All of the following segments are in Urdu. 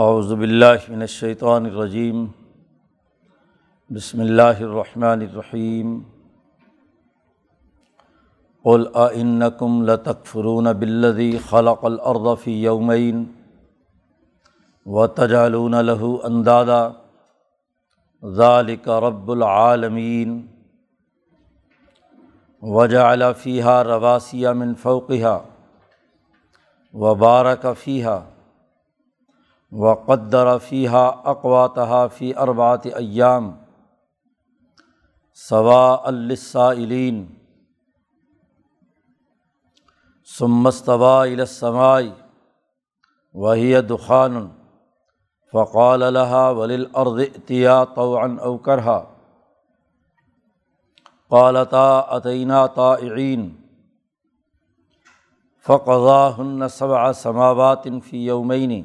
اعوذ باللہ من الشیطان الرجیم بسم اللہ الرحمن الرحیم قل ائنکم لتکفرون بالذی خلق الارض فی یومین وتجعلون له اندادا ذالک رب العالمین وجعل فیہا رواسی من فوقها وبارک فیہا وقدر فیحہ اقواتہ فی اربات ایام ثوا السائلین ثمستوا السمائی وہی دخان فقال لها وللارض اتیا طوعا او کرہا قالتا اتینا طائعین فقضاهن سبع سماوات فی یومین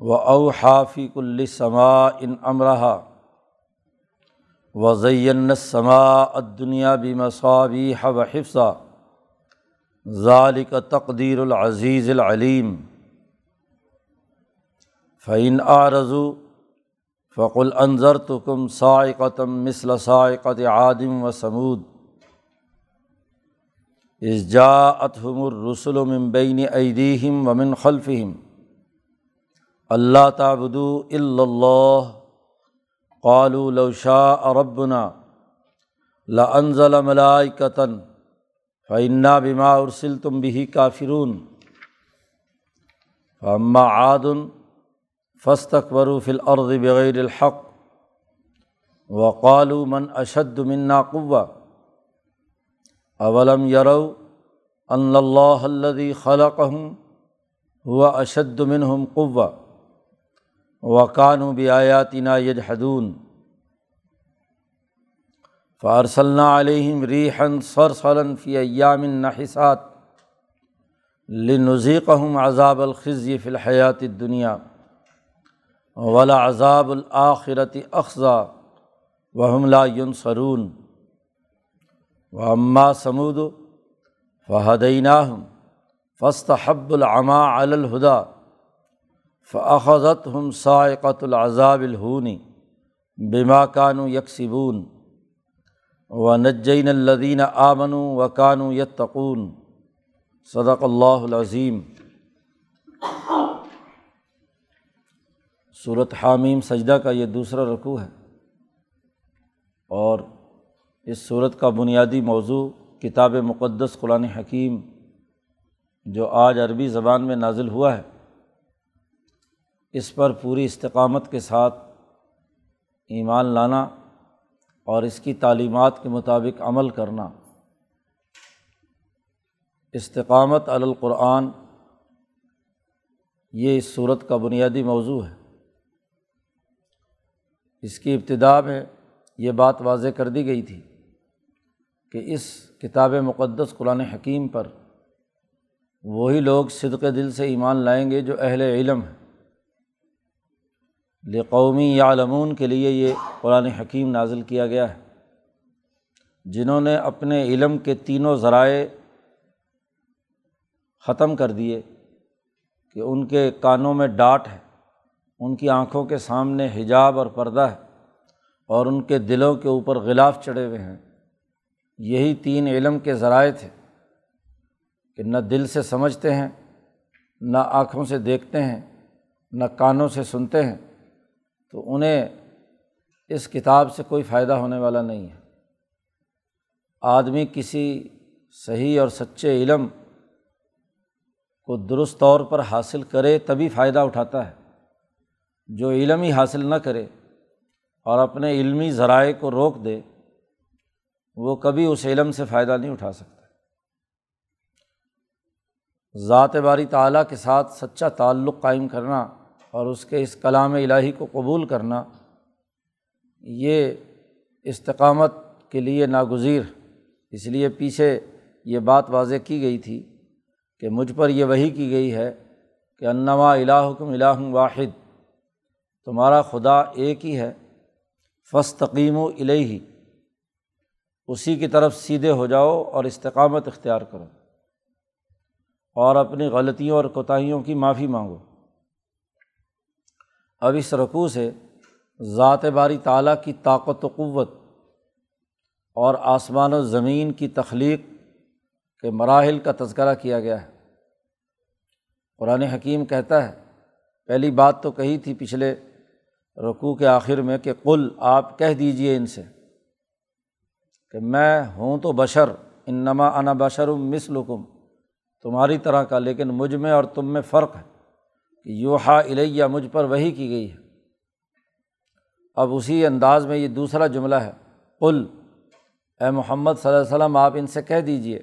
و اوحافی کل سما ان امرہ و زین سما دنیا بھی مصابی حب حفصہ ذالک تقدیر العزیز العلیم فعین آرزو فق العنظر تو کم سائقتم مثل سائقت عادم و سمود ازجاءتہم الرسل من بین ایدیہم ومن خلفہم اللہ تعبد اللہ قالو لوشا ربنا لنزل ملائکتن فعنا بما ارسل تم بھی کافرون فما عادن فستقبرو فل عرض بغیر الحق وقالو من اشد منا قوا اولم یرو ان اللہ الدی خلقہم ہوا اشد منہم قوا وقان و بیاتینہ یجحدون فارسلہ علیہم ریحن سرسلن فی ایام نحسات لنذیقہم عذاب الخزی فی الحیات دنیا ولا عذاب الآخرت اخذا وحم لا ینصرون و اماں سمود فہدیناہم فاستحب العما علی الہدا فعضت ہم سائقۃ العذاب الہونی بما کانو یکسبون و نجین الدین آمن و کانو یتقون صدق اللہ العظیم صورت حامیم سجدہ کا یہ دوسرا رقوع ہے اور اس صورت کا بنیادی موضوع کتاب مقدس قرآن حکیم جو آج عربی زبان میں نازل ہوا ہے اس پر پوری استقامت کے ساتھ ایمان لانا اور اس کی تعلیمات کے مطابق عمل کرنا۔ استقامت القرآن یہ اس صورت کا بنیادی موضوع ہے۔ اس کی ابتدا میں یہ بات واضح کر دی گئی تھی کہ اس کتاب مقدس قرآن حکیم پر وہی لوگ صدق دل سے ایمان لائیں گے جو اہل علم ہیں۔ لقومی یعلمون کے لیے یہ قرآن حکیم نازل کیا گیا ہے۔ جنہوں نے اپنے علم کے تینوں ذرائع ختم کر دیے کہ ان کے کانوں میں ڈاٹ ہے، ان کی آنکھوں کے سامنے حجاب اور پردہ ہے اور ان کے دلوں کے اوپر غلاف چڑھے ہوئے ہیں۔ یہی تین علم کے ذرائع تھے کہ نہ دل سے سمجھتے ہیں، نہ آنکھوں سے دیکھتے ہیں، نہ کانوں سے سنتے ہیں۔ تو انہیں اس کتاب سے کوئی فائدہ ہونے والا نہیں ہے۔ آدمی کسی صحیح اور سچے علم کو درست طور پر حاصل کرے تبھی فائدہ اٹھاتا ہے۔ جو علم ہی حاصل نہ کرے اور اپنے علمی ذرائع کو روک دے، وہ کبھی اس علم سے فائدہ نہیں اٹھا سکتا۔ ذات باری تعلیٰ کے ساتھ سچا تعلق قائم کرنا اور اس کے اس کلام الہی کو قبول کرنا یہ استقامت کے لیے ناگزیر۔ اس لیے پیچھے یہ بات واضح کی گئی تھی کہ مجھ پر یہ وہی کی گئی ہے کہ انّما الہکم الہ واحد، تمہارا خدا ایک ہی ہے فستقیم و الہی اسی کی طرف سیدھے ہو جاؤ اور استقامت اختیار کرو اور اپنی غلطیوں اور کوتاہیوں کی معافی مانگو۔ اب اس رقوع سے ذات باری تعلیٰ کی طاقت و قوت اور آسمان و زمین کی تخلیق کے مراحل کا تذکرہ کیا گیا ہے۔ قرآن حکیم کہتا ہے، پہلی بات تو کہی تھی پچھلے رقوع کے آخر میں کہ کل آپ کہہ دیجیے ان سے کہ میں ہوں تو بشر ان نما انا بشر مثلکم، تمہاری طرح کا، لیکن مجھ میں اور تم میں فرق ہے۔ کہ یوہا الیہ، مجھ پر وہی کی گئی ہے۔ اب اسی انداز میں یہ دوسرا جملہ ہے۔ کل اے محمد صلی اللہ علیہ وسلم، آپ ان سے کہہ دیجیے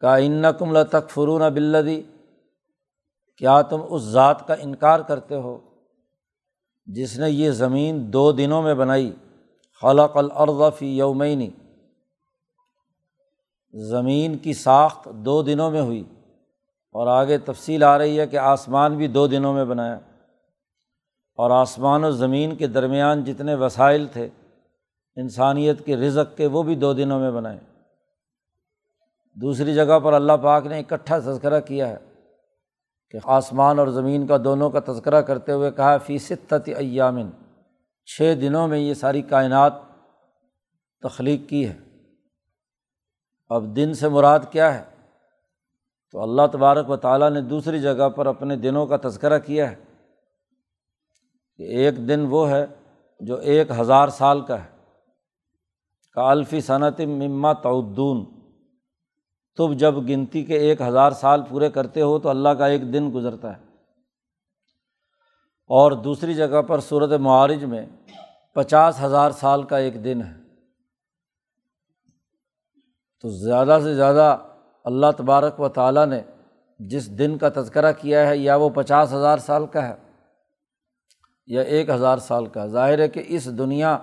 کہ ان کم لطق فرون بلدی کیا تم اس ذات کا انکار کرتے ہو جس نے یہ زمین دو دنوں میں بنائی؟ خلق الارض فی یومینی زمین کی ساخت دو دنوں میں ہوئی۔ اور آگے تفصیل آ رہی ہے کہ آسمان بھی دو دنوں میں بنایا۔ اور آسمان و زمین کے درمیان جتنے وسائل تھے، انسانیت کے رزق کے، وہ بھی دو دنوں میں بنائے۔ دوسری جگہ پر اللہ پاک نے اکٹھا تذکرہ کیا ہے کہ آسمان اور زمین کا دونوں کا تذکرہ کرتے ہوئے کہا فی ستت ایامن، چھ دنوں میں یہ ساری کائنات تخلیق کی ہے۔ اب دن سے مراد کیا ہے؟ تو اللہ تبارک و تعالیٰ نے دوسری جگہ پر اپنے دنوں کا تذکرہ کیا ہے کہ ایک دن وہ ہے جو ایک ہزار سال کا ہے۔ کا الفی صنعت مما تعدون۔ تب جب گنتی کے ایک ہزار سال پورے کرتے ہو تو اللہ کا ایک دن گزرتا ہے۔ اور دوسری جگہ پر صورت معارج میں پچاس ہزار سال کا ایک دن ہے۔ تو زیادہ سے زیادہ اللہ تبارک و تعالیٰ نے جس دن کا تذکرہ کیا ہے، یا وہ پچاس ہزار سال کا ہے، یا ایک ہزار سال کا ظاہر ہے کہ اس دنیا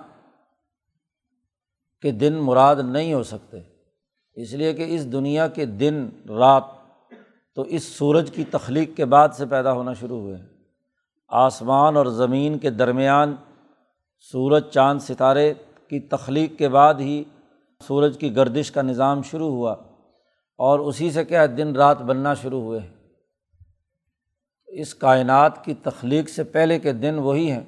کے دن مراد نہیں ہو سکتے۔ اس لیے کہ اس دنیا کے دن، رات تو اس سورج کی تخلیق کے بعد سے پیدا ہونا شروع ہوئے۔ ہیں آسمان اور زمین کے درمیان سورج، چاند، ستارے کی تخلیق کے بعد ہی سورج کی گردش کا نظام شروع ہوا۔ اور اسی سے کیا دن رات بننا شروع ہوئے ہیں۔ اس کائنات کی تخلیق سے پہلے کے دن وہی ہیں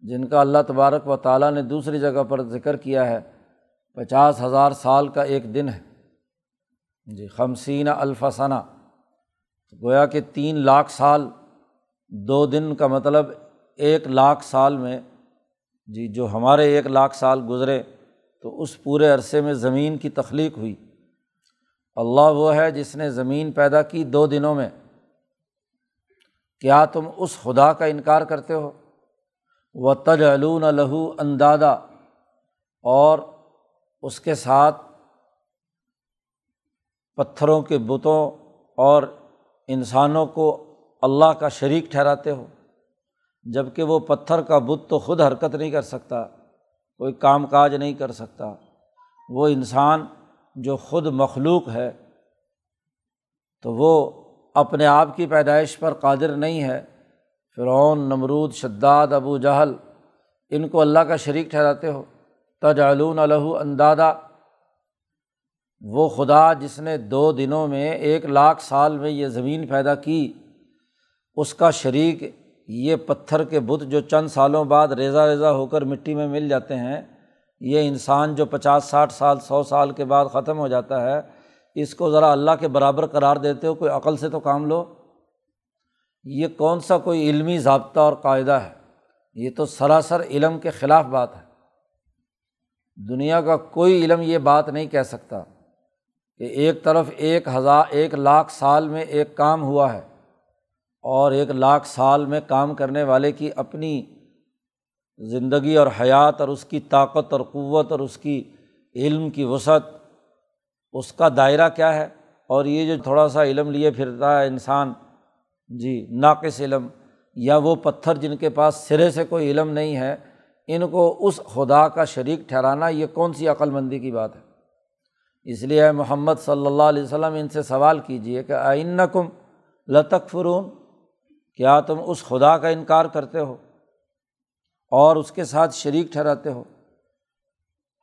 جن کا اللہ تبارک و تعالیٰ نے دوسری جگہ پر ذکر کیا ہے۔ پچاس ہزار سال کا ایک دن ہے۔ جی خمسین الفسنہ گویا کہ تین لاکھ سال، دو دن کا مطلب ایک لاکھ سال میں۔ جی جو ہمارے ایک لاکھ سال گزرے تو اس پورے عرصے میں زمین کی تخلیق ہوئی۔ اللہ وہ ہے جس نے زمین پیدا کی دو دنوں میں۔ کیا تم اس خدا کا انکار کرتے ہو؟ وہ تج علون لہو اندادا۔ اور اس کے ساتھ پتھروں کے بتوں اور انسانوں کو اللہ کا شریک ٹھہراتے ہو۔ جبکہ وہ پتھر کا بت تو خود حرکت نہیں کر سکتا، کوئی کام کاج نہیں کر سکتا۔ وہ انسان جو خود مخلوق ہے، تو وہ اپنے آپ کی پیدائش پر قادر نہیں ہے۔ فرعون، نمرود، شداد، ابو جہل، ان کو اللہ کا شریک ٹھہراتے ہو۔ تجعلون الہ اندادا۔ وہ خدا جس نے دو دنوں میں ایک لاکھ سال میں یہ زمین پیدا کی، اس کا شریک یہ پتھر کے بت جو چند سالوں بعد ریزا ریزا ہو کر مٹی میں مل جاتے ہیں یہ انسان جو پچاس، ساٹھ سال، سو سال کے بعد ختم ہو جاتا ہے، اس کو ذرا اللہ کے برابر قرار دیتے ہو، کوئی عقل سے تو کام لو۔ یہ کون سا کوئی علمی ضابطہ اور قاعدہ ہے؟ یہ تو سراسر علم کے خلاف بات ہے۔ دنیا کا کوئی علم یہ بات نہیں کہہ سکتا کہ ایک طرف ایک ہزار، ایک لاکھ سال میں ایک کام ہوا ہے اور ایک لاکھ سال میں کام کرنے والے کی اپنی زندگی اور حیات اور اس کی طاقت اور قوت اور اس کی علم کی وسعت، اس کا دائرہ کیا ہے؟ اور یہ جو تھوڑا سا علم لیے پھرتا ہے انسان جی ناقص علم، یا وہ پتھر جن کے پاس سرے سے کوئی علم نہیں ہے، ان کو اس خدا کا شریک ٹھہرانا یہ کون سی عقل مندی کی بات ہے؟ اس لیے محمد صلی اللہ علیہ وسلم ان سے سوال کیجیے کہ آئین کم لطق فرون کیا تم اس خدا کا انکار کرتے ہو؟ اور اس کے ساتھ شریک ٹھہراتے ہو۔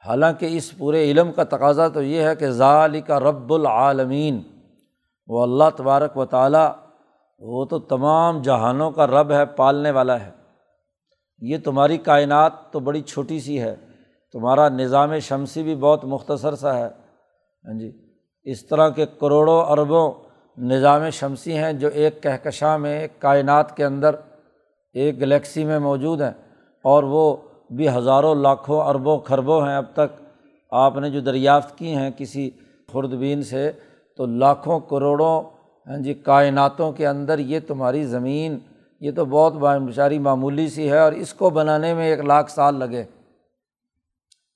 حالانکہ اس پورے علم کا تقاضا تو یہ ہے کہ ظالی کا رب العالمین، وہ اللہ تبارک و تعالیٰ، وہ تو تمام جہانوں کا رب ہے، پالنے والا ہے۔ یہ تمہاری کائنات تو بڑی چھوٹی سی ہے، تمہارا نظام شمسی بھی بہت مختصر سا ہے۔ ہاں جی اس طرح کے کروڑوں اربوں نظام شمسی ہیں جو ایک کہکشاں میں، ایک کائنات کے اندر، ایک گلیکسی میں موجود ہیں۔ اور وہ بھی ہزاروں لاکھوں اربوں کھربوں ہیں اب تک آپ نے جو دریافت کی ہیں کسی خوردبین سے، تو لاکھوں کروڑوں ہاں جی کائناتوں کے اندر یہ تمہاری زمین، یہ تو بہت بیچاری معمولی سی ہے اور اس کو بنانے میں ایک لاکھ سال لگے۔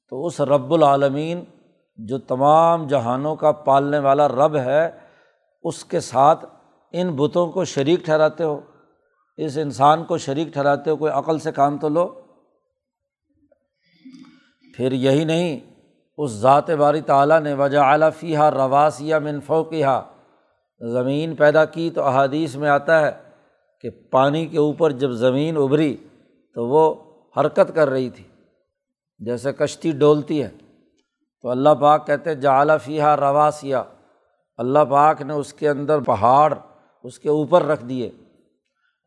تو اس رب العالمین جو تمام جہانوں کا پالنے والا رب ہے، اس کے ساتھ ان بتوں کو شریک ٹھہراتے ہو۔ اس انسان کو شریک ٹھہراتے ہو کوئی عقل سے کام تو لو۔ پھر یہی نہیں، اس ذات باری تعالیٰ نے وجہ اعلیٰ فیحہ رواسیہ منفو کیا زمین پیدا کی تو احادیث میں آتا ہے کہ پانی کے اوپر جب زمین ابھری تو وہ حرکت کر رہی تھی، جیسے کشتی ڈولتی ہے۔ تو اللہ پاک کہتے جعلی فیحہ رواسیہ۔ اللہ پاک نے اس کے اندر پہاڑ اس کے اوپر رکھ دیے۔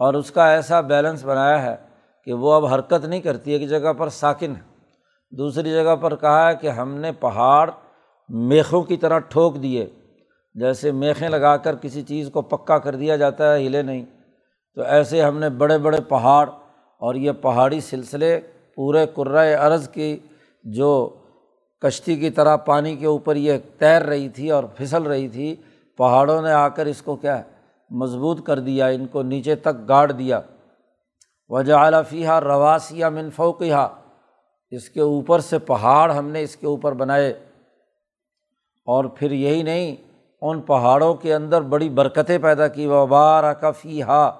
اور اس کا ایسا بیلنس بنایا ہے کہ وہ اب حرکت نہیں کرتی ایک جگہ پر ساکن ہے۔ دوسری جگہ پر کہا ہے کہ ہم نے پہاڑ میخوں کی طرح ٹھوک دیے، جیسے میخیں لگا کر کسی چیز کو پکا کر دیا جاتا ہے، ہلے نہیں۔ تو ایسے ہم نے بڑے بڑے پہاڑ اور یہ پہاڑی سلسلے پورے کرائے ارض کی، جو کشتی کی طرح پانی کے اوپر یہ تیر رہی تھی اور پھسل رہی تھی، پہاڑوں نے آ کر اس کو کیا ہے؟ مضبوط کر دیا، ان کو نیچے تک گاڑ دیا۔ وجہ اعلیٰ فیحہ رواسیہ منفوقہ اس کے اوپر سے پہاڑ ہم نے اس کے اوپر بنائے۔ اور پھر یہی نہیں، ان پہاڑوں کے اندر بڑی برکتیں پیدا کی۔ وبار کا فیحہ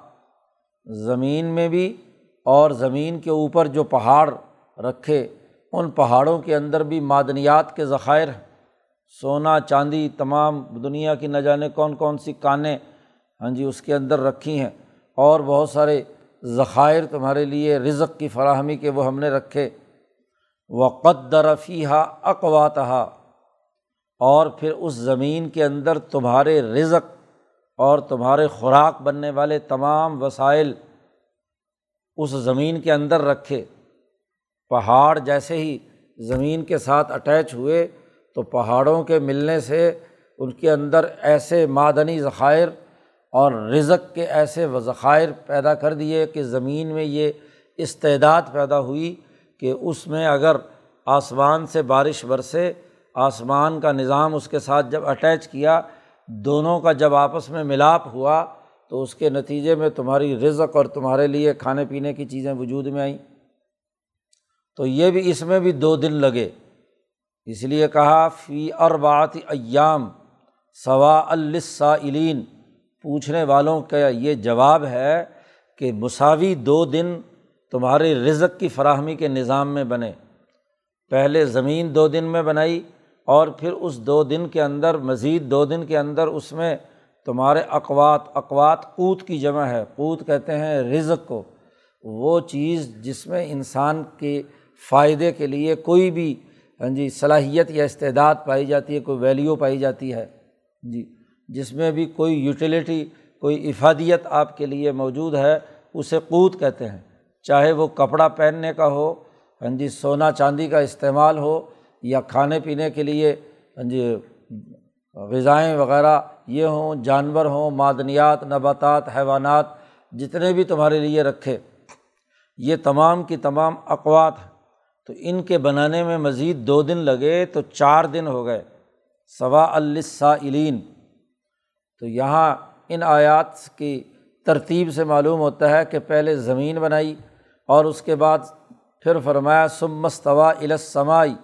زمین میں بھی اور زمین کے اوپر جو پہاڑ رکھے، ان پہاڑوں کے اندر بھی معدنیات کے ذخائر سونا، چاندی، تمام دنیا کی نہ جانے کون کون سی کانیں ہاں جی اس کے اندر رکھی ہیں۔ اور بہت سارے ذخائر تمہارے لیے، رزق کی فراہمی کے وہ ہم نے رکھے۔ وقدر فیحہ اقواتہ اور پھر اس زمین کے اندر تمہارے رزق اور تمہارے خوراک بننے والے تمام وسائل اس زمین کے اندر رکھے۔ پہاڑ جیسے ہی زمین کے ساتھ اٹیچ ہوئے تو پہاڑوں کے ملنے سے ان کے اندر ایسے معدنی ذخائر اور رزق کے ایسے ذخائر پیدا کر دیے کہ زمین میں یہ استعداد پیدا ہوئی کہ اس میں اگر آسمان سے بارش برسے، آسمان کا نظام اس کے ساتھ جب اٹیچ کیا، دونوں کا جب آپس میں ملاپ ہوا، تو اس کے نتیجے میں تمہاری رزق اور تمہارے لیے کھانے پینے کی چیزیں وجود میں آئیں۔ تو یہ بھی اس میں بھی دو دن لگے۔ اس لیے کہا، فی اربات ایام ثوا السائلین پوچھنے والوں کا یہ جواب ہے کہ مساوی دو دن تمہارے رزق کی فراہمی کے نظام میں بنے۔ پہلے زمین دو دن میں بنائی اور پھر اس دو دن کے اندر، مزید دو دن کے اندر اس میں تمہارے اقوات اقوات قوت کی جمع ہے۔ قوت کہتے ہیں رزق کو۔ وہ چیز جس میں انسان کے فائدے کے لیے کوئی بھی ہاں جی صلاحیت یا استعداد پائی جاتی ہے، کوئی ویلیو پائی جاتی ہے۔ جی۔ جس میں بھی کوئی یوٹیلیٹی، کوئی افادیت آپ کے لیے موجود ہے، اسے قوت کہتے ہیں۔ چاہے وہ کپڑا پہننے کا ہو ہاں جی سونا چاندی کا استعمال ہو، یا کھانے پینے کے لیے ہاں جی غذائیں وغیرہ یہ ہوں، جانور ہوں، معدنیات، نباتات، حیوانات، جتنے بھی تمہارے لیے رکھے، یہ تمام کی تمام اقوات ہیں۔ تو ان کے بنانے میں مزید دو دن لگے تو چار دن ہو گئے۔ ثوا السائلین تو یہاں ان آیات کی ترتیب سے معلوم ہوتا ہے کہ پہلے زمین بنائی اور اس کے بعد پھر فرمایا سمستوا السمائی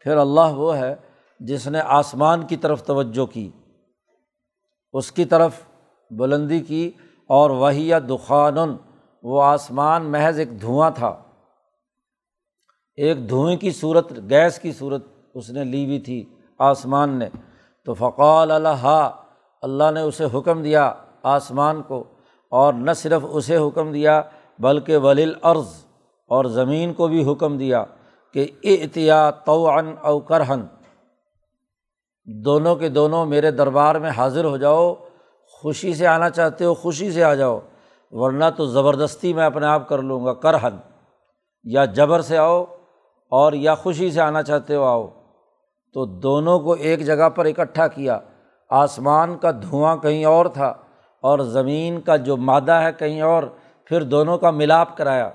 پھر اللہ وہ ہے جس نے آسمان کی طرف توجہ کی، اس کی طرف بلندی کی اور وہی دخان۔ وہ آسمان محض ایک دھواں تھا۔ ایک دھوئیں کی صورت، گیس کی صورت اس نے لی ہوئی تھی آسمان نے۔ تو فقال اللہ اللہ نے اسے حکم دیا آسمان کو اور نہ صرف اسے حکم دیا بلکہ ولیل عرض اور زمین کو بھی حکم دیا کہ اعتیا توعن او کرہن دونوں کے دونوں میرے دربار میں حاضر ہو جاؤ، خوشی سے آنا چاہتے ہو، خوشی سے آ جاؤ، ورنہ تو زبردستی میں اپنے آپ کر لوں گا کرہن۔ یا جبر سے آؤ اور یا خوشی سے آنا چاہتے ہو، آؤ۔ تو دونوں کو ایک جگہ پر اکٹھا کیا۔ آسمان کا دھواں کہیں اور تھا اور زمین کا جو مادہ ہے کہیں اور، پھر دونوں کا ملاپ کرایا۔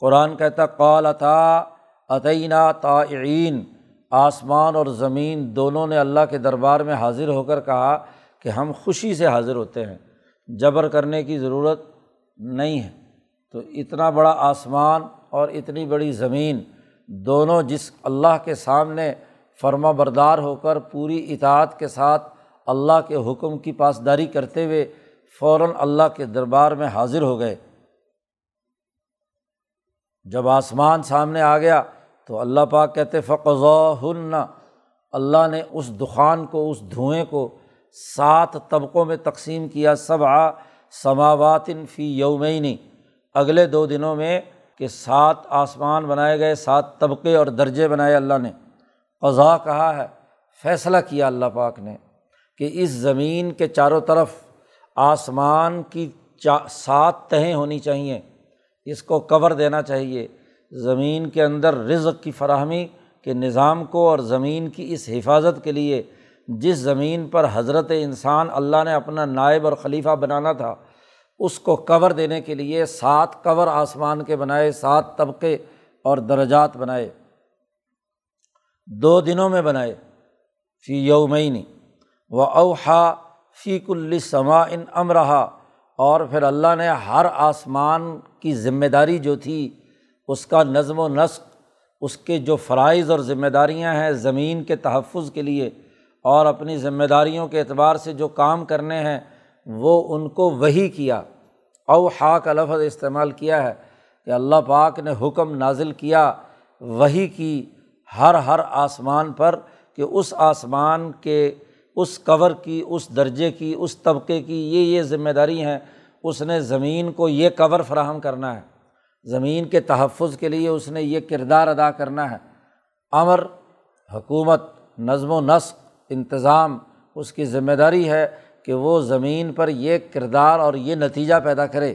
قرآن کہتا، قال عطا عطینہ تعین آسمان اور زمین دونوں نے اللہ کے دربار میں حاضر ہو کر کہا کہ ہم خوشی سے حاضر ہوتے ہیں، جبر کرنے کی ضرورت نہیں ہے۔ تو اتنا بڑا آسمان اور اتنی بڑی زمین دونوں جس اللہ کے سامنے فرما بردار ہو کر پوری اطاعت کے ساتھ اللہ کے حکم کی پاسداری کرتے ہوئے فوراً اللہ کے دربار میں حاضر ہو گئے۔ جب آسمان سامنے آ گیا تو اللہ پاک کہتے فقض اللہ نے اس دخان کو، اس دھوئیں کو سات طبقوں میں تقسیم کیا سب آ سماوات فی یومینی اگلے دو دنوں میں کہ سات آسمان بنائے گئے، سات طبقے اور درجے بنائے اللہ نے۔ قضا کہا ہے، فیصلہ کیا اللہ پاک نے کہ اس زمین کے چاروں طرف آسمان کی چا، سات تہیں ہونی چاہئیں اس کو کور دینا چاہیے۔ زمین کے اندر رزق کی فراہمی کے نظام کو اور زمین کی اس حفاظت کے لیے، جس زمین پر حضرت انسان اللہ نے اپنا نائب اور خلیفہ بنانا تھا، اس کو کور دینے کے لیے سات کور آسمان کے بنائے، سات طبقے اور درجات بنائے۔ دو دنوں میں بنائے، فی یومینی و اوہا فی کل سما ان ام رہا اور پھر اللہ نے ہر آسمان کی ذمہ داری جو تھی، اس کا نظم و نسق، اس کے جو فرائض اور ذمہ داریاں ہیں زمین کے تحفظ کے لیے، اور اپنی ذمہ داریوں کے اعتبار سے جو کام کرنے ہیں، وہ ان کو وہی کیا۔ او کا لفظ استعمال کیا ہے کہ اللہ پاک نے حکم نازل کیا، وہی کی ہر ہر آسمان پر کہ اس آسمان کے اس کور کی، اس درجے کی، اس طبقے کی یہ یہ ذمہ داری ہیں، اس نے زمین کو یہ کور فراہم کرنا ہے۔ زمین کے تحفظ کے لیے اس نے یہ کردار ادا کرنا ہے۔ امر، حکومت، نظم و نسق، انتظام، اس کی ذمہ داری ہے کہ وہ زمین پر یہ کردار اور یہ نتیجہ پیدا کرے۔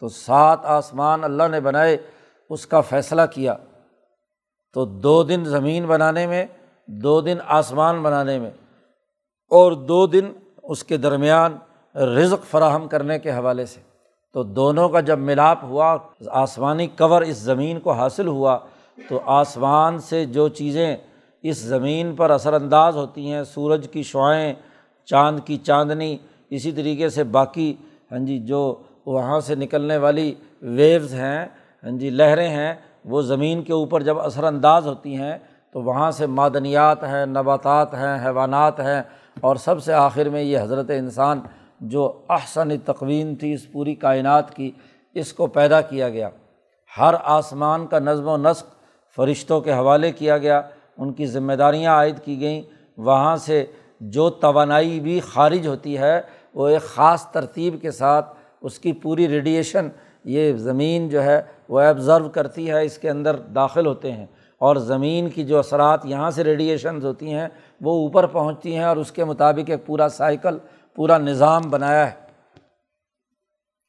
تو سات آسمان اللہ نے بنائے، اس کا فیصلہ کیا۔ تو دو دن زمین بنانے میں، دو دن آسمان بنانے میں اور دو دن اس کے درمیان رزق فراہم کرنے کے حوالے سے۔ تو دونوں کا جب ملاپ ہوا، آسمانی کور اس زمین کو حاصل ہوا، تو آسمان سے جو چیزیں اس زمین پر اثر انداز ہوتی ہیں، سورج کی شعائیں، چاند کی چاندنی، اسی طریقے سے باقی ہاں جی جو وہاں سے نکلنے والی ویوز ہیں ہاں جی لہریں ہیں وہ زمین کے اوپر جب اثر انداز ہوتی ہیں تو وہاں سے معدنیات ہیں، نباتات ہیں، حیوانات ہیں اور سب سے آخر میں یہ حضرت انسان جو احسن تقوین تھی اس پوری کائنات کی، اس کو پیدا کیا گیا۔ ہر آسمان کا نظم و نسق فرشتوں کے حوالے کیا گیا، ان کی ذمہ داریاں عائد کی گئیں۔ وہاں سے جو توانائی بھی خارج ہوتی ہے، وہ ایک خاص ترتیب کے ساتھ اس کی پوری ریڈیئیشن یہ زمین جو ہے وہ ایبزرو کرتی ہے، اس کے اندر داخل ہوتے ہیں۔ اور زمین کی جو اثرات یہاں سے ریڈیئیشنز ہوتی ہیں، وہ اوپر پہنچتی ہیں اور اس کے مطابق ایک پورا سائیکل، پورا نظام بنایا ہے۔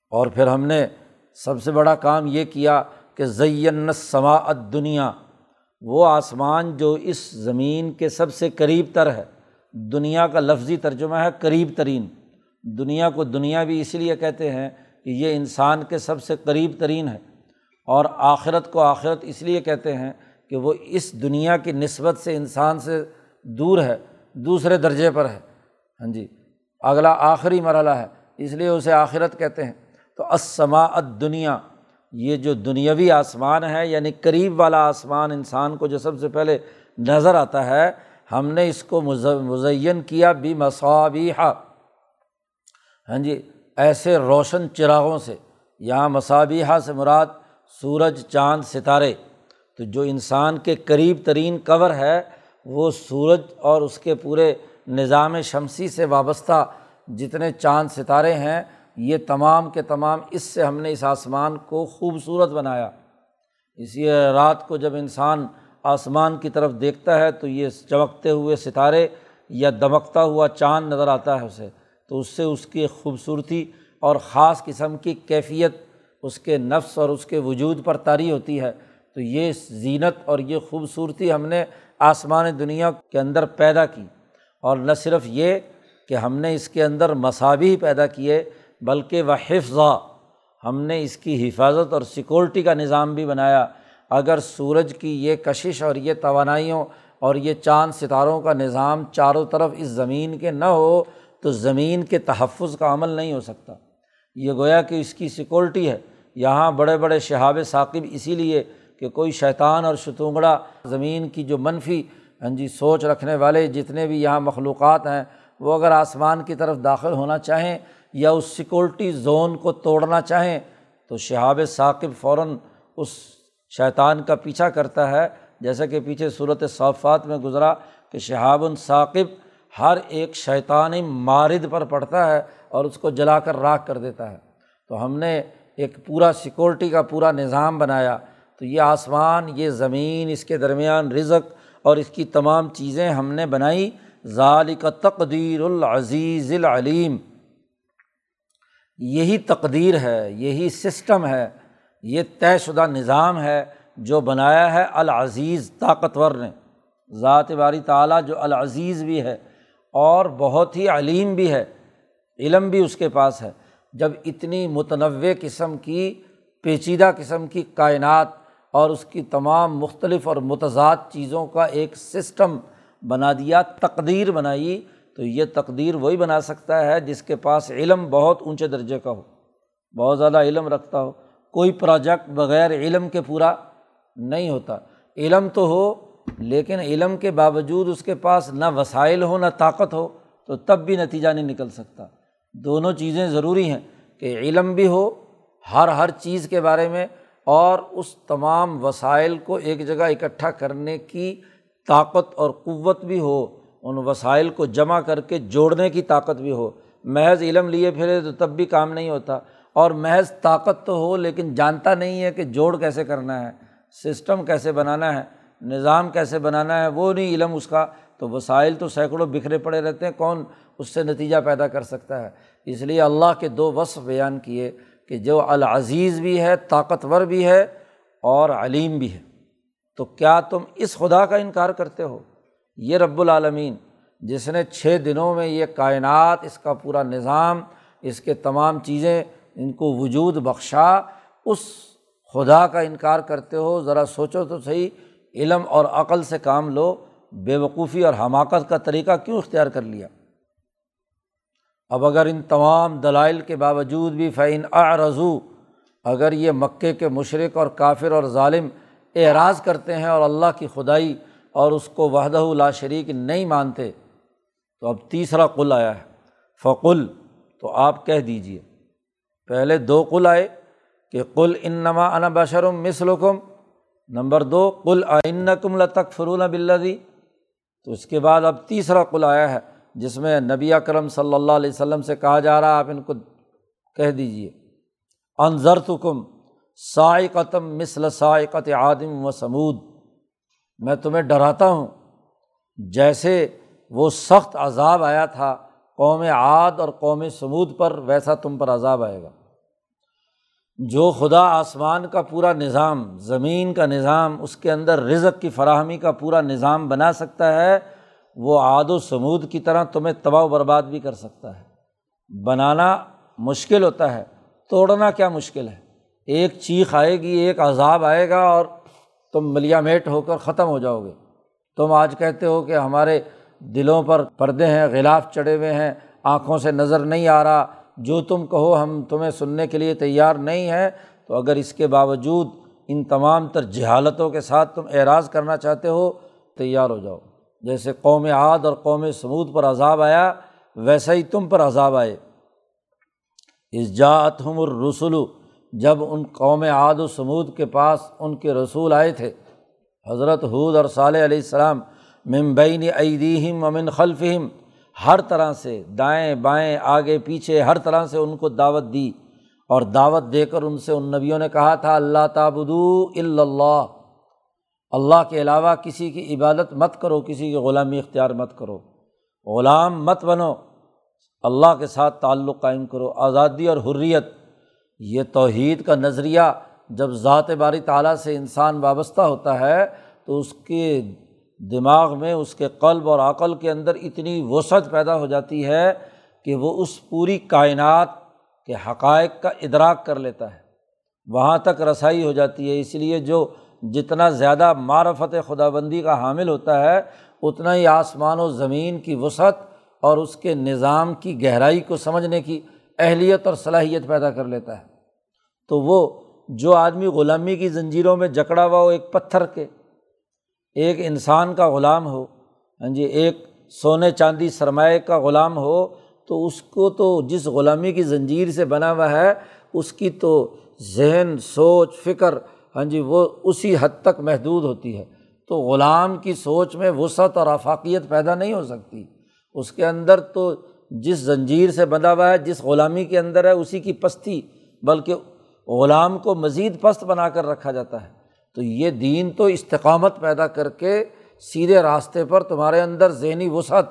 اور پھر ہم نے سب سے بڑا کام یہ کیا کہ زین سماعت دنیا وہ آسمان جو اس زمین کے سب سے قریب تر ہے۔ دنیا کا لفظی ترجمہ ہے قریب ترین۔ دنیا کو دنیا بھی اسی لیے کہتے ہیں کہ یہ انسان کے سب سے قریب ترین ہے اور آخرت کو آخرت اس لیے کہتے ہیں کہ وہ اس دنیا کی نسبت سے انسان سے دور ہے، دوسرے درجے پر ہے۔ ہاں جی اگلا آخری مرحلہ ہے، اس لیے اسے آخرت کہتے ہیں۔ تو اسماعت دنیا یہ جو دنیاوی آسمان ہے یعنی قریب والا آسمان انسان کو جو سب سے پہلے نظر آتا ہے، ہم نے اس کو مزین کیا بھی مصابیحہ ہاں جی ایسے روشن چراغوں سے، یہاں مصابیحہ سے مراد سورج، چاند، ستارے۔ تو جو انسان کے قریب ترین کور ہے، وہ سورج اور اس کے پورے نظام شمسی سے وابستہ جتنے چاند، ستارے ہیں، یہ تمام کے تمام اس سے ہم نے اس آسمان کو خوبصورت بنایا۔ اس لیے رات کو جب انسان آسمان کی طرف دیکھتا ہے، تو یہ چمکتے ہوئے ستارے یا دمکتا ہوا چاند نظر آتا ہے اسے۔ تو اس سے اس کی خوبصورتی اور خاص قسم کی کیفیت، اس کے نفس اور اس کے وجود پر طاری ہوتی ہے۔ تو یہ زینت اور یہ خوبصورتی ہم نے آسمان دنیا کے اندر پیدا کی۔ اور نہ صرف یہ کہ ہم نے اس کے اندر مساوی پیدا کیے، بلکہ وہ حفظہ، ہم نے اس کی حفاظت اور سیکورٹی کا نظام بھی بنایا۔ اگر سورج کی یہ کشش اور یہ توانائیوں اور یہ چاند ستاروں کا نظام چاروں طرف اس زمین کے نہ ہو تو زمین کے تحفظ کا عمل نہیں ہو سکتا۔ یہ گویا کہ اس کی سیکورٹی ہے۔ یہاں بڑے بڑے شہاب ثاقب اسی لیے کہ کوئی شیطان اور شتونگڑا زمین کی جو منفی ہاں جی سوچ رکھنے والے جتنے بھی یہاں مخلوقات ہیں، وہ اگر آسمان کی طرف داخل ہونا چاہیں یا اس سیکورٹی زون کو توڑنا چاہیں، تو شہاب ثاقب فوراً اس شیطان کا پیچھا کرتا ہے۔ جیسا کہ پیچھے صورت صافات میں گزرا کہ شہاب الثاقب ہر ایک شیطانی مارد پر پڑتا ہے اور اس کو جلا کر راکھ کر دیتا ہے۔ تو ہم نے ایک پورا سیکورٹی کا پورا نظام بنایا۔ تو یہ آسمان، یہ زمین، اس کے درمیان رزق اور اس کی تمام چیزیں ہم نے بنائی۔ ذالک تقدیر العزیز العلیم۔ یہی تقدیر ہے، یہی سسٹم ہے، یہ طے شدہ نظام ہے جو بنایا ہے العزیز طاقتور نے۔ ذات باری تعالیٰ جو العزیز بھی ہے اور بہت ہی علیم بھی ہے، علم بھی اس کے پاس ہے۔ جب اتنی متنوع قسم کی، پیچیدہ قسم کی کائنات اور اس کی تمام مختلف اور متضاد چیزوں کا ایک سسٹم بنا دیا، تقدیر بنائی، تو یہ تقدیر وہی بنا سکتا ہے جس کے پاس علم بہت اونچے درجے کا ہو۔ بہت زیادہ علم رکھتا ہو۔ کوئی پروجیکٹ بغیر علم کے پورا نہیں ہوتا۔ علم تو ہو لیکن علم کے باوجود اس کے پاس نہ وسائل ہو، نہ طاقت ہو، تو تب بھی نتیجہ نہیں نکل سکتا۔ دونوں چیزیں ضروری ہیں کہ علم بھی ہو ہر ہر چیز کے بارے میں اور اس تمام وسائل کو ایک جگہ اکٹھا کرنے کی طاقت اور قوت بھی ہو، ان وسائل کو جمع کر کے جوڑنے کی طاقت بھی ہو۔ محض علم لیے پھرے تو تب بھی کام نہیں ہوتا۔ اور محض طاقت تو ہو، لیکن جانتا نہیں ہے کہ جوڑ کیسے کرنا ہے، سسٹم کیسے بنانا ہے۔ نظام کیسے بنانا ہے، وہ نہیں علم اس کا۔ تو وسائل تو سینکڑوں بکھرے پڑے رہتے ہیں، کون اس سے نتیجہ پیدا کر سکتا ہے؟ اس لیے اللہ کے دو وصف بیان کیے کہ جو العزیز بھی ہے، طاقتور بھی ہے اور علیم بھی ہے۔ تو کیا تم اس خدا کا انکار کرتے ہو؟ یہ رب العالمین، جس نے چھ دنوں میں یہ کائنات، اس کا پورا نظام، اس کے تمام چیزیں ان کو وجود بخشا، اس خدا کا انکار کرتے ہو؟ ذرا سوچو تو صحیح۔ علم اور عقل سے کام لو، بے وقوفی اور حماقت کا طریقہ کیوں اختیار کر لیا؟ اب اگر ان تمام دلائل کے باوجود بھی فعین اعرضو اگر یہ مکے کے مشرق اور کافر اور ظالم اعراض کرتے ہیں اور اللہ کی خدائی اور اس کو وحدہ لا شریک نہیں مانتے، تو اب تیسرا قل آیا ہے۔ فقل، تو آپ کہہ دیجیے پہلے دو قل آئے کہ قل انما انا بشرم مثلکم نمبر دو، قل آئن کم لطق فرون بلّی تو اس کے بعد اب تیسرا قل آیا ہے، جس میں نبی اکرم صلی اللہ علیہ وسلم سے کہا جا رہا آپ ان کو کہہ دیجیے انضر تو کم سائقتم مثل سائقت عادم و سمود میں تمہیں ڈراتا ہوں، جیسے وہ سخت عذاب آیا تھا، قوم عاد اور قوم سمود پر، ویسا تم پر عذاب آئے گا۔ جو خدا آسمان کا پورا نظام، زمین کا نظام، اس کے اندر رزق کی فراہمی کا پورا نظام بنا سکتا ہے، وہ عاد و سمود کی طرح تمہیں تباہ و برباد بھی کر سکتا ہے۔ بنانا مشکل ہوتا ہے، توڑنا کیا مشکل ہے؟ ایک چیخ آئے گی، ایک عذاب آئے گا اور تم ملیا میٹ ہو کر ختم ہو جاؤ گے۔ تم آج کہتے ہو کہ ہمارے دلوں پر پردے ہیں، غلاف چڑھے ہوئے ہیں، آنکھوں سے نظر نہیں آ رہا جو تم کہو ہم تمہیں سننے کے لیے تیار نہیں ہے تو اگر اس کے باوجود ان تمام تر جہالتوں کے ساتھ تم اعراض کرنا چاہتے ہو، تیار ہو جاؤ۔ جیسے قوم عاد اور قوم سمود پر عذاب آیا ویسا ہی تم پر عذاب آئے۔ اسجاعت ہم الرسول جب ان قوم عاد و سمود کے پاس ان کے رسول آئے تھے۔ حضرت حود اور صالح علیہ السلام ممبئی عیدیم امن خلفہم ہر طرح سے دائیں بائیں، آگے پیچھے ہر طرح سے ان کو دعوت دی اور دعوت دے کر ان سے ان نبیوں نے کہا تھا، اللہ تعبدو اللہ اللہ کے علاوہ کسی کی عبادت مت کرو، کسی کی غلامی اختیار مت کرو۔ غلام مت بنو، اللہ کے ساتھ تعلق قائم کرو۔ آزادی اور حریت، یہ توحید کا نظریہ جب ذات باری تعالیٰ سے انسان وابستہ ہوتا ہے تو اس کے دماغ میں اس کے قلب اور عقل کے اندر اتنی وسعت پیدا ہو جاتی ہے کہ وہ اس پوری کائنات کے حقائق کا ادراک کر لیتا ہے۔ وہاں تک رسائی ہو جاتی ہے، اس لیے جو جتنا زیادہ معرفت خدا بندی کا حامل ہوتا ہے، اتنا ہی آسمان و زمین کی وسعت اور اس کے نظام کی گہرائی کو سمجھنے کی اہلیت اور صلاحیت پیدا کر لیتا ہے۔ تو وہ جو آدمی غلامی کی زنجیروں میں جکڑا ہوا ہو ایک پتھر کے ایک انسان کا غلام ہو ہاں جی ایک سونے چاندی سرمایہ کا غلام ہو، تو اس کو تو جس غلامی کی زنجیر سے بنا ہوا ہے، اس کی تو ذہن، سوچ، فکر ہاں جی وہ اسی حد تک محدود ہوتی ہے۔ تو غلام کی سوچ میں وسعت اور افاقیت پیدا نہیں ہو سکتی۔ اس کے اندر تو جس زنجیر سے بندھا ہوا ہے، جس غلامی کے اندر ہے، اسی کی پستی، بلکہ غلام کو مزید پست بنا کر رکھا جاتا ہے۔ تو یہ دین تو استقامت پیدا کر کے سیدھے راستے پر تمہارے اندر ذہنی وسعت،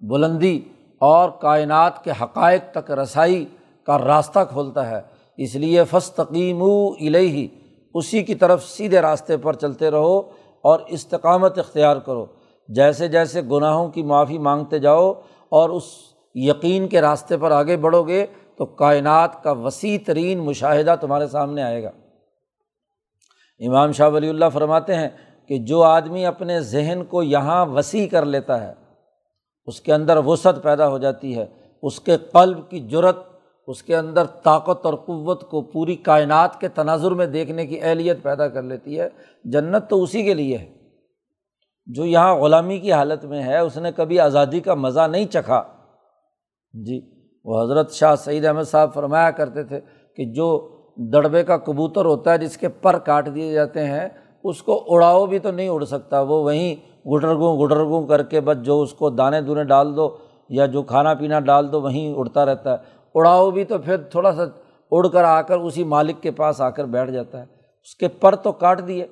بلندی اور کائنات کے حقائق تک رسائی کا راستہ کھولتا ہے۔ اس لیے فستقیم الہی اسی کی طرف سیدھے راستے پر چلتے رہو اور استقامت اختیار کرو۔ جیسے جیسے گناہوں کی معافی مانگتے جاؤ اور اس یقین کے راستے پر آگے بڑھو گے، تو کائنات کا وسیع ترین مشاہدہ تمہارے سامنے آئے گا۔ امام شاہ ولی اللہ فرماتے ہیں کہ جو آدمی اپنے ذہن کو یہاں وسیع کر لیتا ہے، اس کے اندر وسعت پیدا ہو جاتی ہے، اس کے قلب کی جرت اس کے اندر طاقت اور قوت کو پوری کائنات کے تناظر میں دیکھنے کی اہلیت پیدا کر لیتی ہے، جنت تو اسی کے لیے ہے۔ جو یہاں غلامی کی حالت میں ہے، اس نے کبھی آزادی کا مزہ نہیں چکھا۔ جی وہ حضرت شاہ سعید احمد صاحب فرمایا کرتے تھے کہ جو دڑبے کا کبوتر ہوتا ہے جس کے پر کاٹ دیے جاتے ہیں، اس کو اڑاؤ بھی تو نہیں اڑ سکتا، وہ وہیں گٹرگوں گٹرگوں کر کے بس جو اس کو دانے دونے ڈال دو یا جو کھانا پینا ڈال دو، وہیں اڑتا رہتا ہے۔ اڑاؤ بھی تو پھر تھوڑا سا اڑ کر آ کر اسی مالک کے پاس آ کر بیٹھ جاتا ہے۔ اس کے پر تو کاٹ دیے۔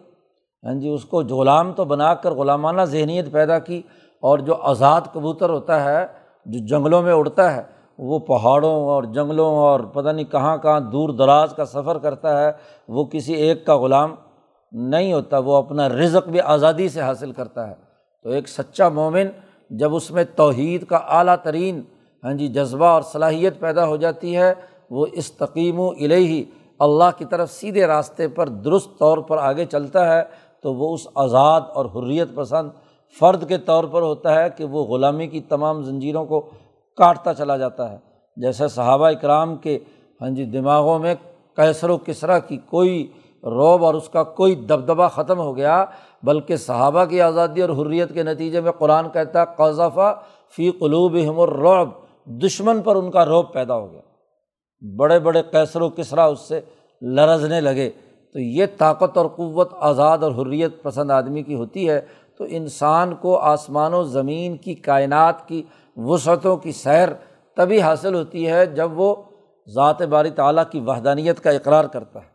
ہاں جی اس کو غلام تو بنا کر غلامانہ ذہنیت پیدا کی اور جو آزاد کبوتر ہوتا ہے، جو جنگلوں میں اڑتا ہے وہ پہاڑوں اور جنگلوں اور پتہ نہیں کہاں کہاں دور دراز کا سفر کرتا ہے، وہ کسی ایک کا غلام نہیں ہوتا، وہ اپنا رزق بھی آزادی سے حاصل کرتا ہے۔ تو ایک سچا مومن جب اس میں توحید کا اعلیٰ ترین ہاں جی جذبہ اور صلاحیت پیدا ہو جاتی ہے، وہ استقیم و الہی اللہ کی طرف سیدھے راستے پر درست طور پر آگے چلتا ہے، تو وہ اس آزاد اور حریت پسند فرد کے طور پر ہوتا ہے کہ وہ غلامی کی تمام زنجیروں کو کاٹتا چلا جاتا ہے۔ جیسے صحابہ اکرام کے ہاں جی دماغوں میں کیسر و کسرا کی کوئی روب اور اس کا کوئی دبدبہ ختم ہو گیا، بلکہ صحابہ کی آزادی اور حریت کے نتیجے میں قرآن کہتا ہے قذفہ فی قلوب الرعب، دشمن پر ان کا روب پیدا ہو گیا۔ بڑے بڑے کیسر و کسرا اس سے لرزنے لگے۔ تو یہ طاقت اور قوت، آزاد اور حریت پسند آدمی کی ہوتی ہے۔ تو انسان کو آسمان و زمین کی کائنات کی وسعتوں کی سیر تبھی حاصل ہوتی ہے جب وہ ذات باری تعلیٰ کی وحدانیت کا اقرار کرتا ہے۔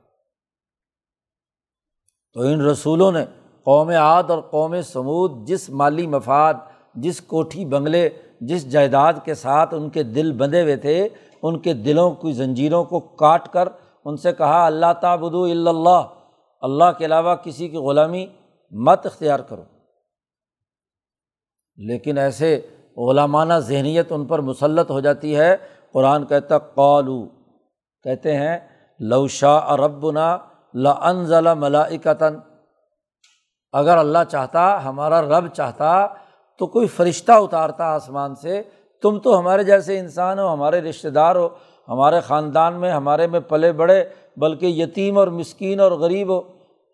تو ان رسولوں نے قوم عاد اور قوم سمود، جس مالی مفاد، جس کوٹھی بنگلے، جس جائیداد کے ساتھ ان کے دل بندھے ہوئے تھے، ان کے دلوں کی زنجیروں کو کاٹ کر ان سے کہا، اللہ تعبدو اللہ اللہ کے علاوہ کسی کی غلامی مت اختیار کرو۔ لیکن ایسے غلامانہ ذہنیت ان پر مسلط ہو جاتی ہے۔ قرآن کہتا قالو، کہتے ہیں لوشا ربنا لنزل ملائکتاً۔ اگر اللہ چاہتا، ہمارا رب چاہتا، تو کوئی فرشتہ اتارتا آسمان سے۔ تم تو ہمارے جیسے انسان ہو، ہمارے رشتہ دار ہو، ہمارے خاندان میں، ہمارے میں پلے بڑے، بلکہ یتیم اور مسکین اور غریب ہو۔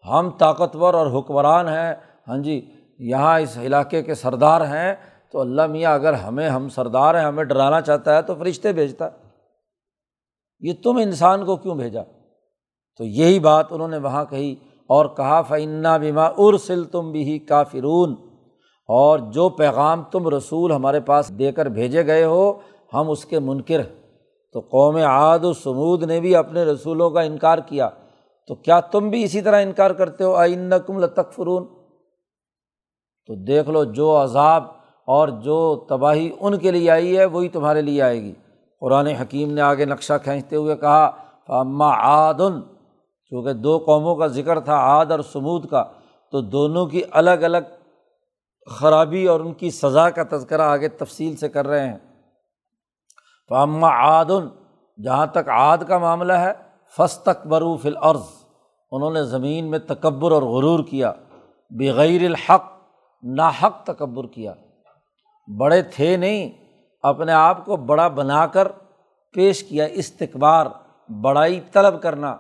ہم طاقتور اور حکمران ہیں۔ ہاں جی یہاں اس علاقے کے سردار ہیں، تو اللہ میاں اگر ہمیں، ہم سردار ہیں، ہمیں ڈرانا چاہتا ہے تو فرشتے بھیجتا۔ یہ تم انسان کو کیوں بھیجا؟ تو یہی بات انہوں نے وہاں کہی اور کہا فعنا بیما ارسل تم بھی کافرون اور جو پیغام تم رسول ہمارے پاس دے کر بھیجے گئے ہو، ہم اس کے منکر ہیں۔ تو قوم عاد و سمود نے بھی اپنے رسولوں کا انکار کیا۔ تو کیا تم بھی اسی طرح انکار کرتے ہو؟ آئین کم لطق فرون تو دیکھ لو جو عذاب اور جو تباہی ان کے لیے آئی ہے، وہی تمہارے لیے آئے گی۔ قرآن حکیم نے آگے نقشہ کھینچتے ہوئے کہا فما عادن چونکہ دو قوموں کا ذکر تھا، عاد اور سمود کا، تو دونوں کی الگ الگ خرابی اور ان کی سزا کا تذکرہ آگے تفصیل سے کر رہے ہیں۔ فما عادن جہاں تک عاد کا معاملہ ہے فس تک بروف العرض انہوں نے زمین میں تکبر اور غرور کیا۔ بغیر الحق ناحق تکبر کیا۔ بڑے تھے نہیں، اپنے آپ کو بڑا بنا کر پیش کیا، استقبار، بڑائی طلب کرنا۔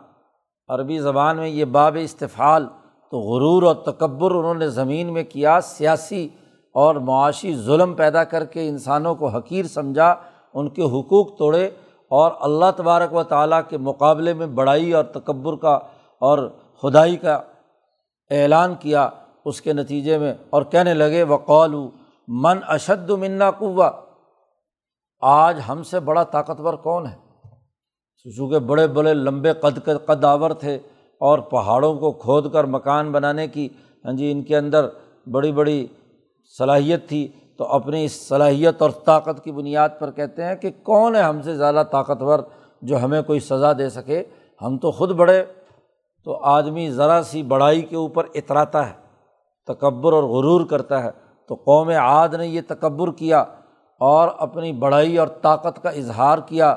عربی زبان میں یہ باب استفعال تو غرور اور تکبر انہوں نے زمین میں کیا، سیاسی اور معاشی ظلم پیدا کر کے انسانوں کو حقیر سمجھا، ان کے حقوق توڑے اور اللہ تبارک و تعالیٰ کے مقابلے میں بڑائی اور تکبر کا اور خدائی کا اعلان کیا۔ اس کے نتیجے میں اور کہنے لگے وقول من اشد منا قوا آج ہم سے بڑا طاقتور کون ہے؟ چونکہ بڑے بڑے لمبے قد قداور تھے اور پہاڑوں کو کھود کر مکان بنانے کی ہاں جی ان کے اندر بڑی بڑی صلاحیت تھی، تو اپنی اس صلاحیت اور طاقت کی بنیاد پر کہتے ہیں کہ کون ہے ہم سے زیادہ طاقتور جو ہمیں کوئی سزا دے سکے؟ ہم تو خود بڑے، تو آدمی ذرا سی بڑائی کے اوپر اتراتا ہے۔ تکبر اور غرور کرتا ہے۔ تو قوم عاد نے یہ تکبر کیا اور اپنی بڑائی اور طاقت کا اظہار کیا۔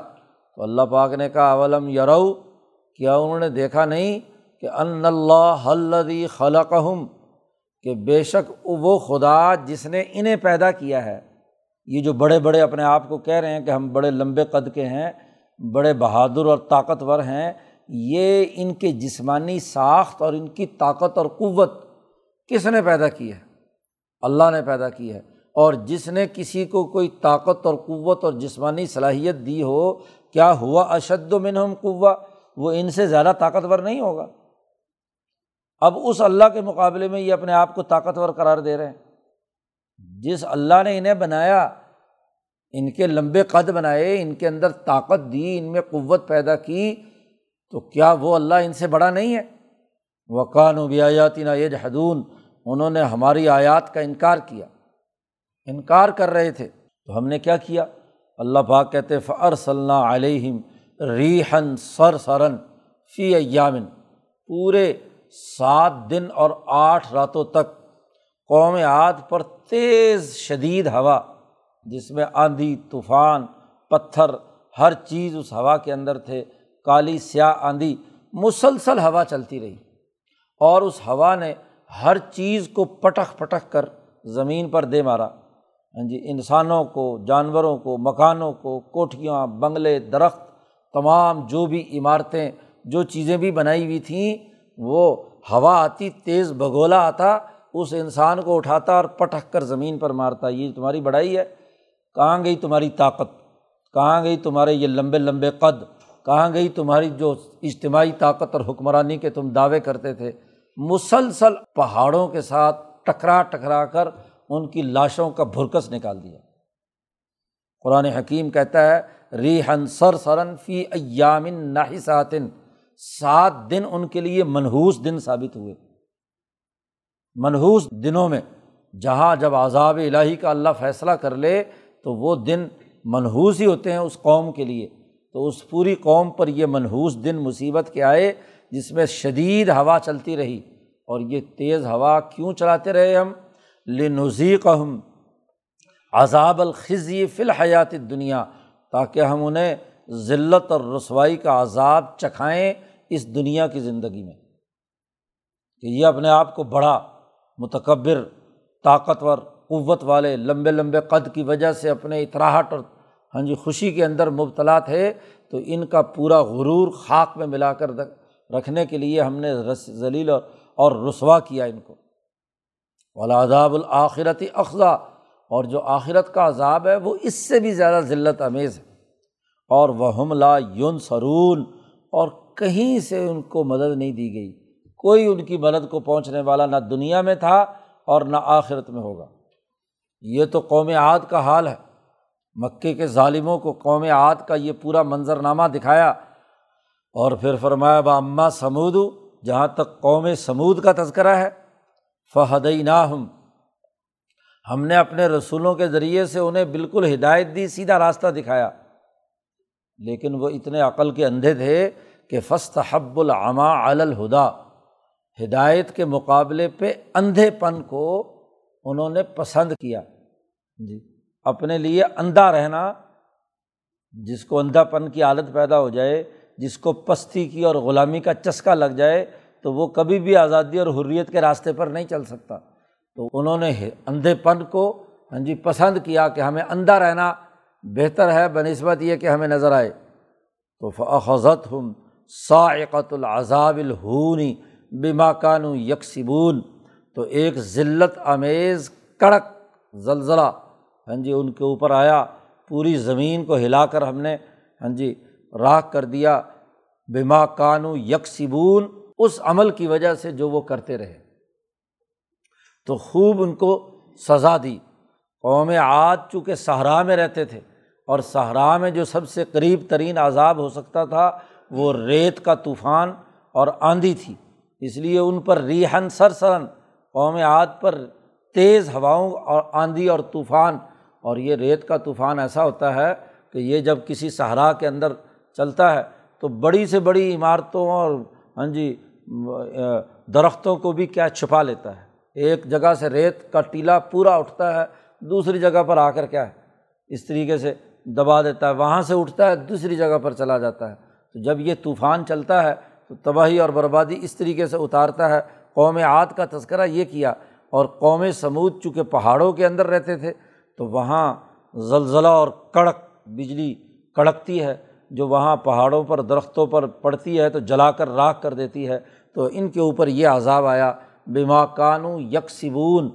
تو اللہ پاک نے کہا، اولم یرو، کیا انہوں نے دیکھا نہیں کہ ان اللہ حلدی خلقہم، کہ بے شک وہ خدا جس نے انہیں پیدا کیا ہے۔ یہ جو بڑے بڑے اپنے آپ کو کہہ رہے ہیں کہ ہم بڑے لمبے قد کے ہیں، بڑے بہادر اور طاقتور ہیں، یہ ان کے جسمانی ساخت اور ان کی طاقت اور قوت کس نے پیدا کی ہے؟ اللہ نے پیدا کی ہے۔ اور جس نے کسی کو کوئی طاقت اور قوت اور جسمانی صلاحیت دی ہو، کیا ہوا اشد و منہم قوا وہ ان سے زیادہ طاقتور نہیں ہوگا۔ اب اس اللہ کے مقابلے میں یہ اپنے آپ کو طاقتور قرار دے رہے ہیں۔ جس اللہ نے انہیں بنایا، ان کے لمبے قد بنائے، ان کے اندر طاقت دی، ان میں قوت پیدا کی، تو کیا وہ اللہ ان سے بڑا نہیں ہے؟ وقان و بیاتی نا یہ جہدون انہوں نے ہماری آیات کا انکار کیا۔ انکار کر رہے تھے۔ تو ہم نے کیا کیا؟ اللہ پاک کہتے فر صلی علیہم ریحن سر سرن فی ایامن پورے سات دن اور آٹھ راتوں تک قوم عاد پر تیز شدید ہوا، جس میں آندھی، طوفان، پتھر، ہر چیز اس ہوا کے اندر تھے۔ کالی، سیاہ آندھی، مسلسل ہوا چلتی رہی۔ اور اس ہوا نے ہر چیز کو پٹخ پٹخ کر زمین پر دے مارا۔ ہاں جی انسانوں کو، جانوروں کو، مکانوں کو، کوٹھیاں، بنگلے، درخت، تمام جو بھی عمارتیں، جو چیزیں بھی بنائی ہوئی تھیں، وہ ہوا آتی، تیز بگولا آتا، اس انسان کو اٹھاتا اور پٹخ کر زمین پر مارتا۔ یہ تمہاری بڑائی ہے۔ کہاں گئی تمہاری طاقت؟ کہاں گئی تمہارے یہ لمبے لمبے قد؟ کہاں گئی تمہاری جو اجتماعی طاقت اور حکمرانی کے تم دعوے کرتے تھے؟ مسلسل پہاڑوں کے ساتھ ٹکرا ٹکرا کر ان کی لاشوں کا بھرکس نکال دیا۔ قرآن حکیم کہتا ہے ری سر سرن فی ایامن ناحساتن سات دن ان کے لیے منحوس دن ثابت ہوئے۔ منحوس دنوں میں جہاں جب عذاب الہی کا اللہ فیصلہ کر لے، تو وہ دن منحوس ہی ہوتے ہیں اس قوم کے لیے۔ تو اس پوری قوم پر یہ منحوس دن مصیبت کے آئے جس میں شدید ہوا چلتی رہی اور یہ تیز ہوا کیوں چلاتے رہے ہم؟ لنزیق ہم عذاب الخذی فی الحیات دنیا تاکہ ہم انہیں ذلت اور رسوائی کا عذاب چکھائیں اس دنیا کی زندگی میں۔ کہ یہ اپنے آپ کو بڑا، متکبر، طاقتور، قوت والے لمبے لمبے قد کی وجہ سے اپنے اطراہٹ اور ہاں جی خوشی کے اندر مبتلا تھے، تو ان کا پورا غرور خاک میں ملا کر رکھنے کے لیے ہم نے رس، ذلیل اور رسوا کیا ان کو۔ ولاداب الآخرتی اقضا اور جو آخرت کا عذاب ہے، وہ اس سے بھی زیادہ ذلت امیز ہے۔ اور وہ لا یون سرون اور کہیں سے ان کو مدد نہیں دی گئی۔ کوئی ان کی مدد کو پہنچنے والا نہ دنیا میں تھا اور نہ آخرت میں ہوگا۔ یہ تو قوم عاد کا حال ہے۔ مکے کے ظالموں کو قوم عاد کا یہ پورا منظرنامہ دکھایا۔ اور پھر فرمایا، با اماں سمود جہاں تک قوم سمود کا تذکرہ ہے فہدئی ہم ہم نے اپنے رسولوں کے ذریعے سے انہیں بالکل ہدایت دی، سیدھا راستہ دکھایا۔ لیکن وہ اتنے عقل کے اندھے تھے کہ فسط حب العما الہدا ہدایت کے مقابلے پہ اندھے پن کو انہوں نے پسند کیا۔ جی اپنے لیے اندھا رہنا، جس کو اندھا پن کی عادت پیدا ہو جائے جس کو پستی کی اور غلامی کا چسکا لگ جائے تو وہ کبھی بھی آزادی اور حریت کے راستے پر نہیں چل سکتا۔ تو انہوں نے اندھے پن کو ہاں جی پسند کیا کہ ہمیں اندھا رہنا بہتر ہے، بہ نسبت یہ کہ ہمیں نظر آئے۔ تو فضت ہم ساقت العذاب الہونی بما کانو یکسبون تو ایک ذلت امیز کڑک زلزلہ ہاں جی ان کے اوپر آیا۔ پوری زمین کو ہلا کر ہم نے ہاں جی راکھ کر دیا، بما کانو یکسبون، اس عمل کی وجہ سے جو وہ کرتے رہے۔ تو خوب ان کو سزا دی۔ قوم عاد چونکہ صحرا میں رہتے تھے اور صحرا میں جو سب سے قریب ترین عذاب ہو سکتا تھا، وہ ریت کا طوفان اور آندھی تھی۔ اس لیے ان پر ریحن سر سرن قوم عاد پر تیز ہواؤں اور آندھی اور طوفان۔ اور یہ ریت کا طوفان ایسا ہوتا ہے کہ یہ جب کسی صحرا کے اندر چلتا ہے تو بڑی سے بڑی عمارتوں اور ہاں جی درختوں کو بھی کیا چھپا لیتا ہے۔ ایک جگہ سے ریت کا ٹیلا پورا اٹھتا ہے، دوسری جگہ پر آ کر کیا ہے، اس طریقے سے دبا دیتا ہے، وہاں سے اٹھتا ہے، دوسری جگہ پر چلا جاتا ہے۔ تو جب یہ طوفان چلتا ہے تو تباہی اور بربادی اس طریقے سے اتارتا ہے۔ قوم عاد کا تذکرہ یہ کیا، اور قوم سمود چونکہ پہاڑوں کے اندر رہتے تھے تو وہاں زلزلہ اور کڑک، بجلی کڑکتی ہے۔ جو وہاں پہاڑوں پر، درختوں پر پڑتی ہے تو جلا کر راکھ کر دیتی ہے، تو ان کے اوپر یہ عذاب آیا۔ بیما کانو یکسبون،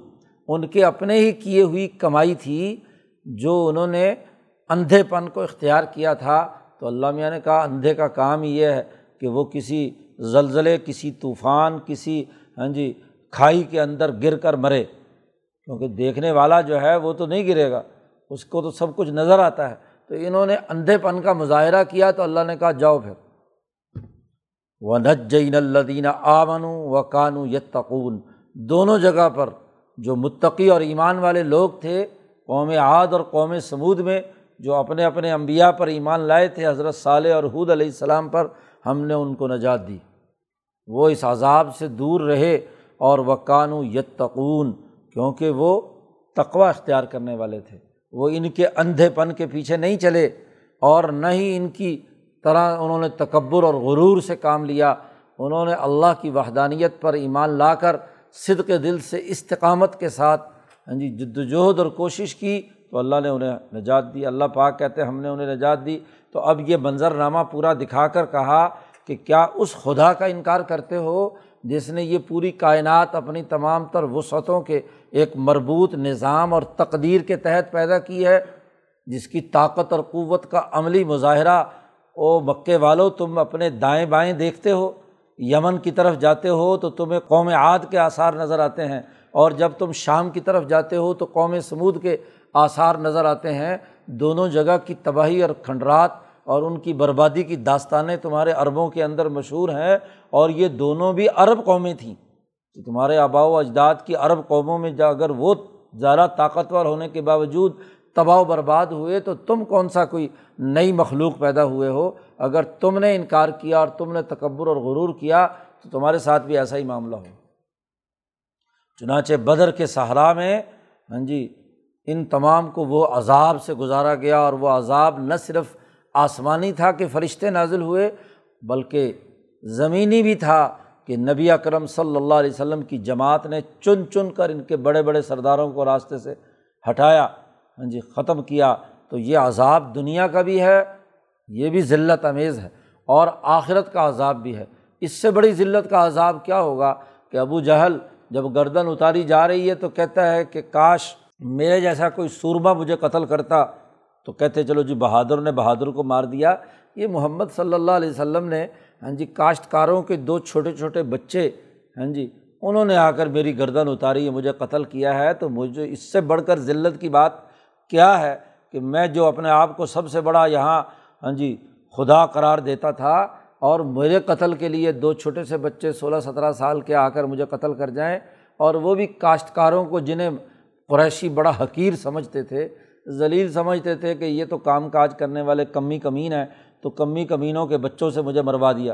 ان کے اپنے ہی کیے ہوئی کمائی تھی جو انہوں نے اندھے پن کو اختیار کیا تھا۔ تو اللہ میاں نے کہا، اندھے کا کام یہ ہے کہ وہ کسی زلزلے، کسی طوفان، کسی ہاں جی کھائی کے اندر گر کر مرے۔ کیونکہ دیکھنے والا جو ہے وہ تو نہیں گرے گا، اس کو تو سب کچھ نظر آتا ہے۔ تو انہوں نے اندھے پن کا مظاہرہ کیا تو اللہ نے کہا، جاؤ پھر۔ و نجین الدین آمن و کانو یتقون دونوں جگہ پر جو متقی اور ایمان والے لوگ تھے، قوم عاد اور قوم سمود میں، جو اپنے اپنے انبیاء پر ایمان لائے تھے، حضرت صالح اور حود علیہ السلام پر، ہم نے ان کو نجات دی۔ وہ اس عذاب سے دور رہے اور وہ کانو یتقون کیونکہ وہ تقوا اختیار کرنے والے تھے۔ وہ ان کے اندھے پن کے پیچھے نہیں چلے اور نہ ہی ان کی طرح انہوں نے تکبر اور غرور سے کام لیا۔ انہوں نے اللہ کی وحدانیت پر ایمان لا کر صدق دل سے استقامت کے ساتھ ہاں جی جد وجہد اور کوشش کی تو اللہ نے انہیں نجات دی۔ اللہ پاک کہتے ہم نے انہیں نجات دی۔ تو اب یہ منظر نامہ پورا دکھا کر کہا کہ کیا اس خدا کا انکار کرتے ہو جس نے یہ پوری کائنات اپنی تمام تر وسعتوں کے ایک مربوط نظام اور تقدیر کے تحت پیدا کی ہے، جس کی طاقت اور قوت کا عملی مظاہرہ، او مکے والو، تم اپنے دائیں بائیں دیکھتے ہو، یمن کی طرف جاتے ہو تو تمہیں قوم عاد کے آثار نظر آتے ہیں، اور جب تم شام کی طرف جاتے ہو تو قوم سمود کے آثار نظر آتے ہیں۔ دونوں جگہ کی تباہی اور کھنڈرات اور ان کی بربادی کی داستانیں تمہارے عربوں کے اندر مشہور ہیں، اور یہ دونوں بھی عرب قومیں تھیں۔ تو تمہارے آبا و اجداد کی عرب قوموں میں جا اگر وہ زیادہ طاقتور ہونے کے باوجود تباہ و برباد ہوئے تو تم کون سا کوئی نئی مخلوق پیدا ہوئے ہو؟ اگر تم نے انکار کیا اور تم نے تکبر اور غرور کیا تو تمہارے ساتھ بھی ایسا ہی معاملہ ہو۔ چنانچہ بدر کے صحرا میں ہاں جی ان تمام کو وہ عذاب سے گزارا گیا اور وہ عذاب نہ صرف آسمانی تھا کہ فرشتے نازل ہوئے، بلکہ زمینی بھی تھا۔ کہ نبی اکرم صلی اللہ علیہ وسلم کی جماعت نے چن چن کر ان کے بڑے بڑے سرداروں کو راستے سے ہٹایا ہاں جی ختم کیا۔ تو یہ عذاب دنیا کا بھی ہے، یہ بھی ذلت امیز ہے اور آخرت کا عذاب بھی ہے۔ اس سے بڑی ذلت کا عذاب کیا ہوگا کہ ابو جہل جب گردن اتاری جا رہی ہے تو کہتا ہے کہ کاش میرے جیسا کوئی سورما مجھے قتل کرتا۔ تو کہتے چلو جی بہادر نے بہادر کو مار دیا۔ یہ محمد صلی اللہ علیہ وسلم نے ہاں جی کاشتکاروں کے دو چھوٹے چھوٹے بچے ہاں جی انہوں نے آ کر میری گردن اتاری ہے مجھے قتل کیا ہے، تو مجھے اس سے بڑھ کر ذلت کی بات کیا ہے کہ میں جو اپنے آپ کو سب سے بڑا یہاں ہاں جی خدا قرار دیتا تھا اور میرے قتل کے لیے دو چھوٹے سے بچے سولہ سترہ سال کے آ کر مجھے قتل کر جائیں، اور وہ بھی کاشتکاروں کو جنہیں قریشی بڑا حقیر سمجھتے تھے، ذلیل سمجھتے تھے کہ یہ تو کام کاج کرنے والے کمی کمین ہیں تو کمی کمینوں کے بچوں سے مجھے مروا دیا۔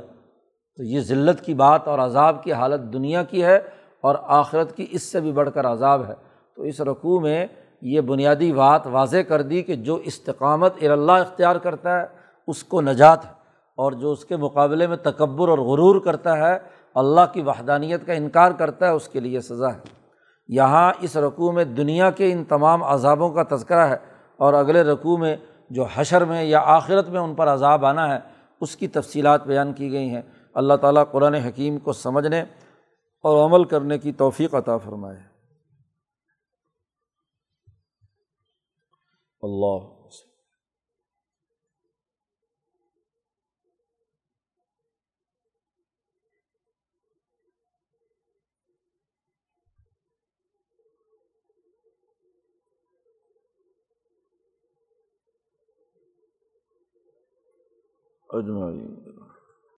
تو یہ ذلت کی بات اور عذاب کی حالت دنیا کی ہے اور آخرت کی اس سے بھی بڑھ کر عذاب ہے۔ تو اس رقوع میں یہ بنیادی بات واضح کر دی کہ جو استقامت اللہ اختیار کرتا ہے، اس کو نجات ہے۔ اور جو اس کے مقابلے میں تکبر اور غرور کرتا ہے، اللہ کی وحدانیت کا انکار کرتا ہے، اس کے لیے سزا ہے۔ یہاں اس رقوع میں دنیا کے ان تمام عذابوں کا تذکرہ ہے اور اگلے رقوع میں جو حشر میں یا آخرت میں ان پر عذاب آنا ہے، اس کی تفصیلات بیان کی گئی ہیں۔ اللہ تعالیٰ قرآن حکیم کو سمجھنے اور عمل کرنے کی توفیق عطا فرمائے۔ اللہ اجمعین۔